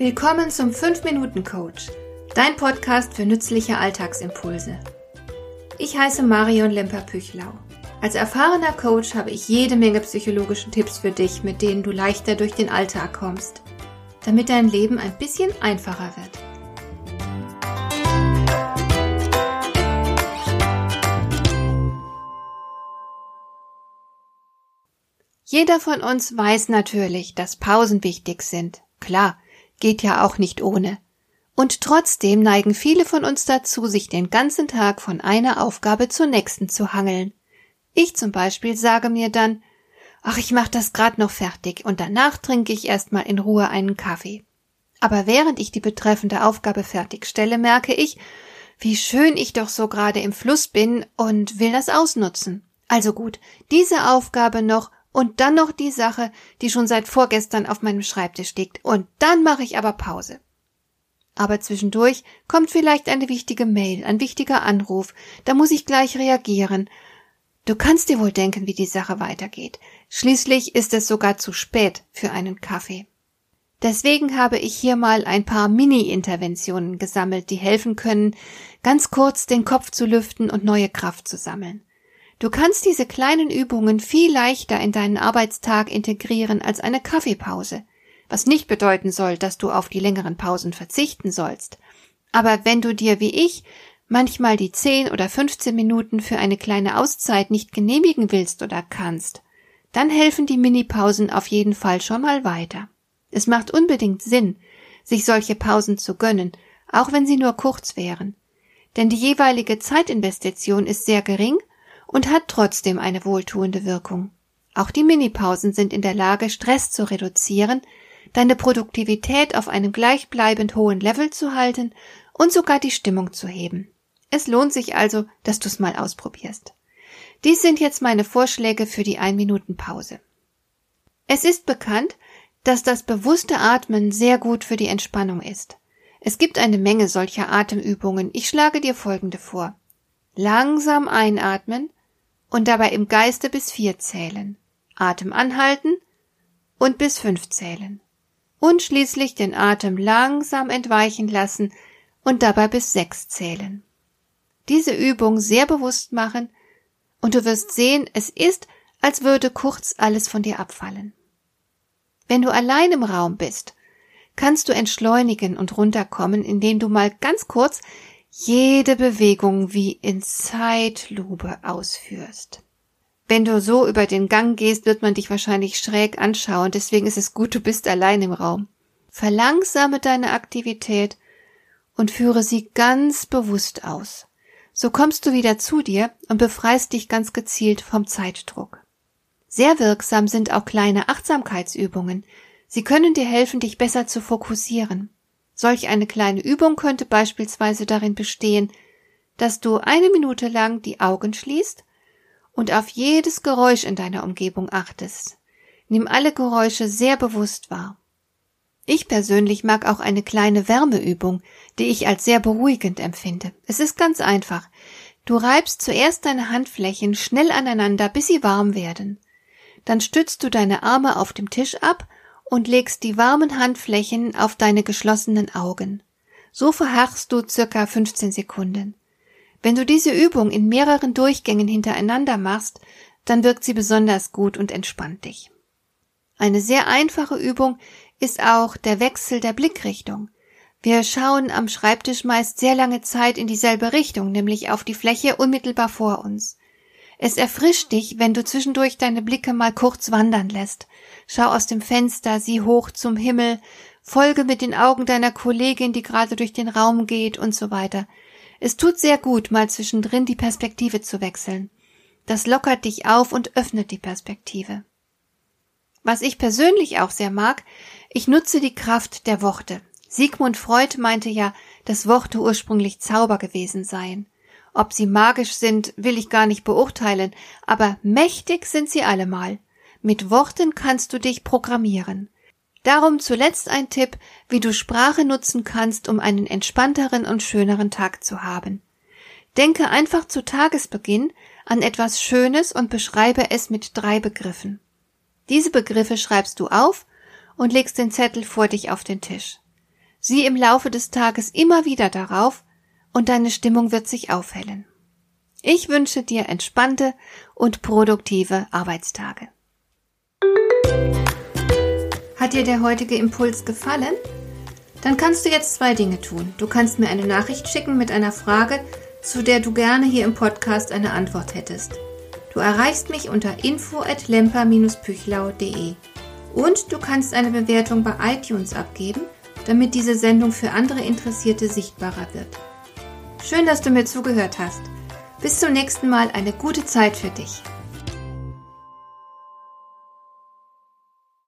Willkommen zum 5-Minuten-Coach, dein Podcast für nützliche Alltagsimpulse. Ich heiße Marion Lemper-Püchlau. Als erfahrener Coach habe ich jede Menge psychologische Tipps für dich, mit denen du leichter durch den Alltag kommst, damit dein Leben ein bisschen einfacher wird. Jeder von uns weiß natürlich, dass Pausen wichtig sind. Klar, Geht ja auch nicht ohne. Und trotzdem neigen viele von uns dazu, sich den ganzen Tag von einer Aufgabe zur nächsten zu hangeln. Ich zum Beispiel sage mir dann, ach, ich mach das grad noch fertig und danach trinke ich erstmal in Ruhe einen Kaffee. Aber während ich die betreffende Aufgabe fertigstelle, merke ich, wie schön ich doch so gerade im Fluss bin und will das ausnutzen. Also gut, diese Aufgabe noch und dann noch die Sache, die schon seit vorgestern auf meinem Schreibtisch liegt. Und dann mache ich aber Pause. Aber zwischendurch kommt vielleicht eine wichtige Mail, ein wichtiger Anruf. Da muss ich gleich reagieren. Du kannst dir wohl denken, wie die Sache weitergeht. Schließlich ist es sogar zu spät für einen Kaffee. Deswegen habe ich hier mal ein paar Mini-Interventionen gesammelt, die helfen können, ganz kurz den Kopf zu lüften und neue Kraft zu sammeln. Du kannst diese kleinen Übungen viel leichter in deinen Arbeitstag integrieren als eine Kaffeepause, was nicht bedeuten soll, dass du auf die längeren Pausen verzichten sollst. Aber wenn du dir wie ich manchmal die 10 oder 15 Minuten für eine kleine Auszeit nicht genehmigen willst oder kannst, dann helfen die Minipausen auf jeden Fall schon mal weiter. Es macht unbedingt Sinn, sich solche Pausen zu gönnen, auch wenn sie nur kurz wären. Denn die jeweilige Zeitinvestition ist sehr gering und hat trotzdem eine wohltuende Wirkung. Auch die Minipausen sind in der Lage, Stress zu reduzieren, deine Produktivität auf einem gleichbleibend hohen Level zu halten und sogar die Stimmung zu heben. Es lohnt sich also, dass du es mal ausprobierst. Dies sind jetzt meine Vorschläge für die Ein-Minuten-Pause. Es ist bekannt, dass das bewusste Atmen sehr gut für die Entspannung ist. Es gibt eine Menge solcher Atemübungen. Ich schlage dir folgende vor. Langsam einatmen und dabei im Geiste bis vier zählen, Atem anhalten und bis fünf zählen und schließlich den Atem langsam entweichen lassen und dabei bis sechs zählen. Diese Übung sehr bewusst machen und du wirst sehen, es ist, als würde kurz alles von dir abfallen. Wenn du allein im Raum bist, kannst du entschleunigen und runterkommen, indem du mal ganz kurz jede Bewegung wie in Zeitlupe ausführst. Wenn du so über den Gang gehst, wird man dich wahrscheinlich schräg anschauen, deswegen ist es gut, du bist allein im Raum. Verlangsame deine Aktivität und führe sie ganz bewusst aus. So kommst du wieder zu dir und befreist dich ganz gezielt vom Zeitdruck. Sehr wirksam sind auch kleine Achtsamkeitsübungen. Sie können dir helfen, dich besser zu fokussieren. Solch eine kleine Übung könnte beispielsweise darin bestehen, dass du eine Minute lang die Augen schließt und auf jedes Geräusch in deiner Umgebung achtest. Nimm alle Geräusche sehr bewusst wahr. Ich persönlich mag auch eine kleine Wärmeübung, die ich als sehr beruhigend empfinde. Es ist ganz einfach. Du reibst zuerst deine Handflächen schnell aneinander, bis sie warm werden. Dann stützt du deine Arme auf dem Tisch ab und legst die warmen Handflächen auf deine geschlossenen Augen. So verharrst du circa 15 Sekunden. Wenn du diese Übung in mehreren Durchgängen hintereinander machst, dann wirkt sie besonders gut und entspannt dich. Eine sehr einfache Übung ist auch der Wechsel der Blickrichtung. Wir schauen am Schreibtisch meist sehr lange Zeit in dieselbe Richtung, nämlich auf die Fläche unmittelbar vor uns. Es erfrischt dich, wenn du zwischendurch deine Blicke mal kurz wandern lässt. Schau aus dem Fenster, sieh hoch zum Himmel, folge mit den Augen deiner Kollegin, die gerade durch den Raum geht und so weiter. Es tut sehr gut, mal zwischendrin die Perspektive zu wechseln. Das lockert dich auf und öffnet die Perspektive. Was ich persönlich auch sehr mag, ich nutze die Kraft der Worte. Sigmund Freud meinte ja, dass Worte ursprünglich Zauber gewesen seien. Ob sie magisch sind, will ich gar nicht beurteilen, aber mächtig sind sie allemal. Mit Worten kannst du dich programmieren. Darum zuletzt ein Tipp, wie du Sprache nutzen kannst, um einen entspannteren und schöneren Tag zu haben. Denke einfach zu Tagesbeginn an etwas Schönes und beschreibe es mit drei Begriffen. Diese Begriffe schreibst du auf und legst den Zettel vor dich auf den Tisch. Sieh im Laufe des Tages immer wieder darauf und deine Stimmung wird sich aufhellen. Ich wünsche dir entspannte und produktive Arbeitstage. Hat dir der heutige Impuls gefallen? Dann kannst du jetzt zwei Dinge tun. Du kannst mir eine Nachricht schicken mit einer Frage, zu der du gerne hier im Podcast eine Antwort hättest. Du erreichst mich unter info@lemper-püchlau.de. Und du kannst eine Bewertung bei iTunes abgeben, damit diese Sendung für andere Interessierte sichtbarer wird. Schön, dass du mir zugehört hast. Bis zum nächsten Mal eine gute Zeit für dich.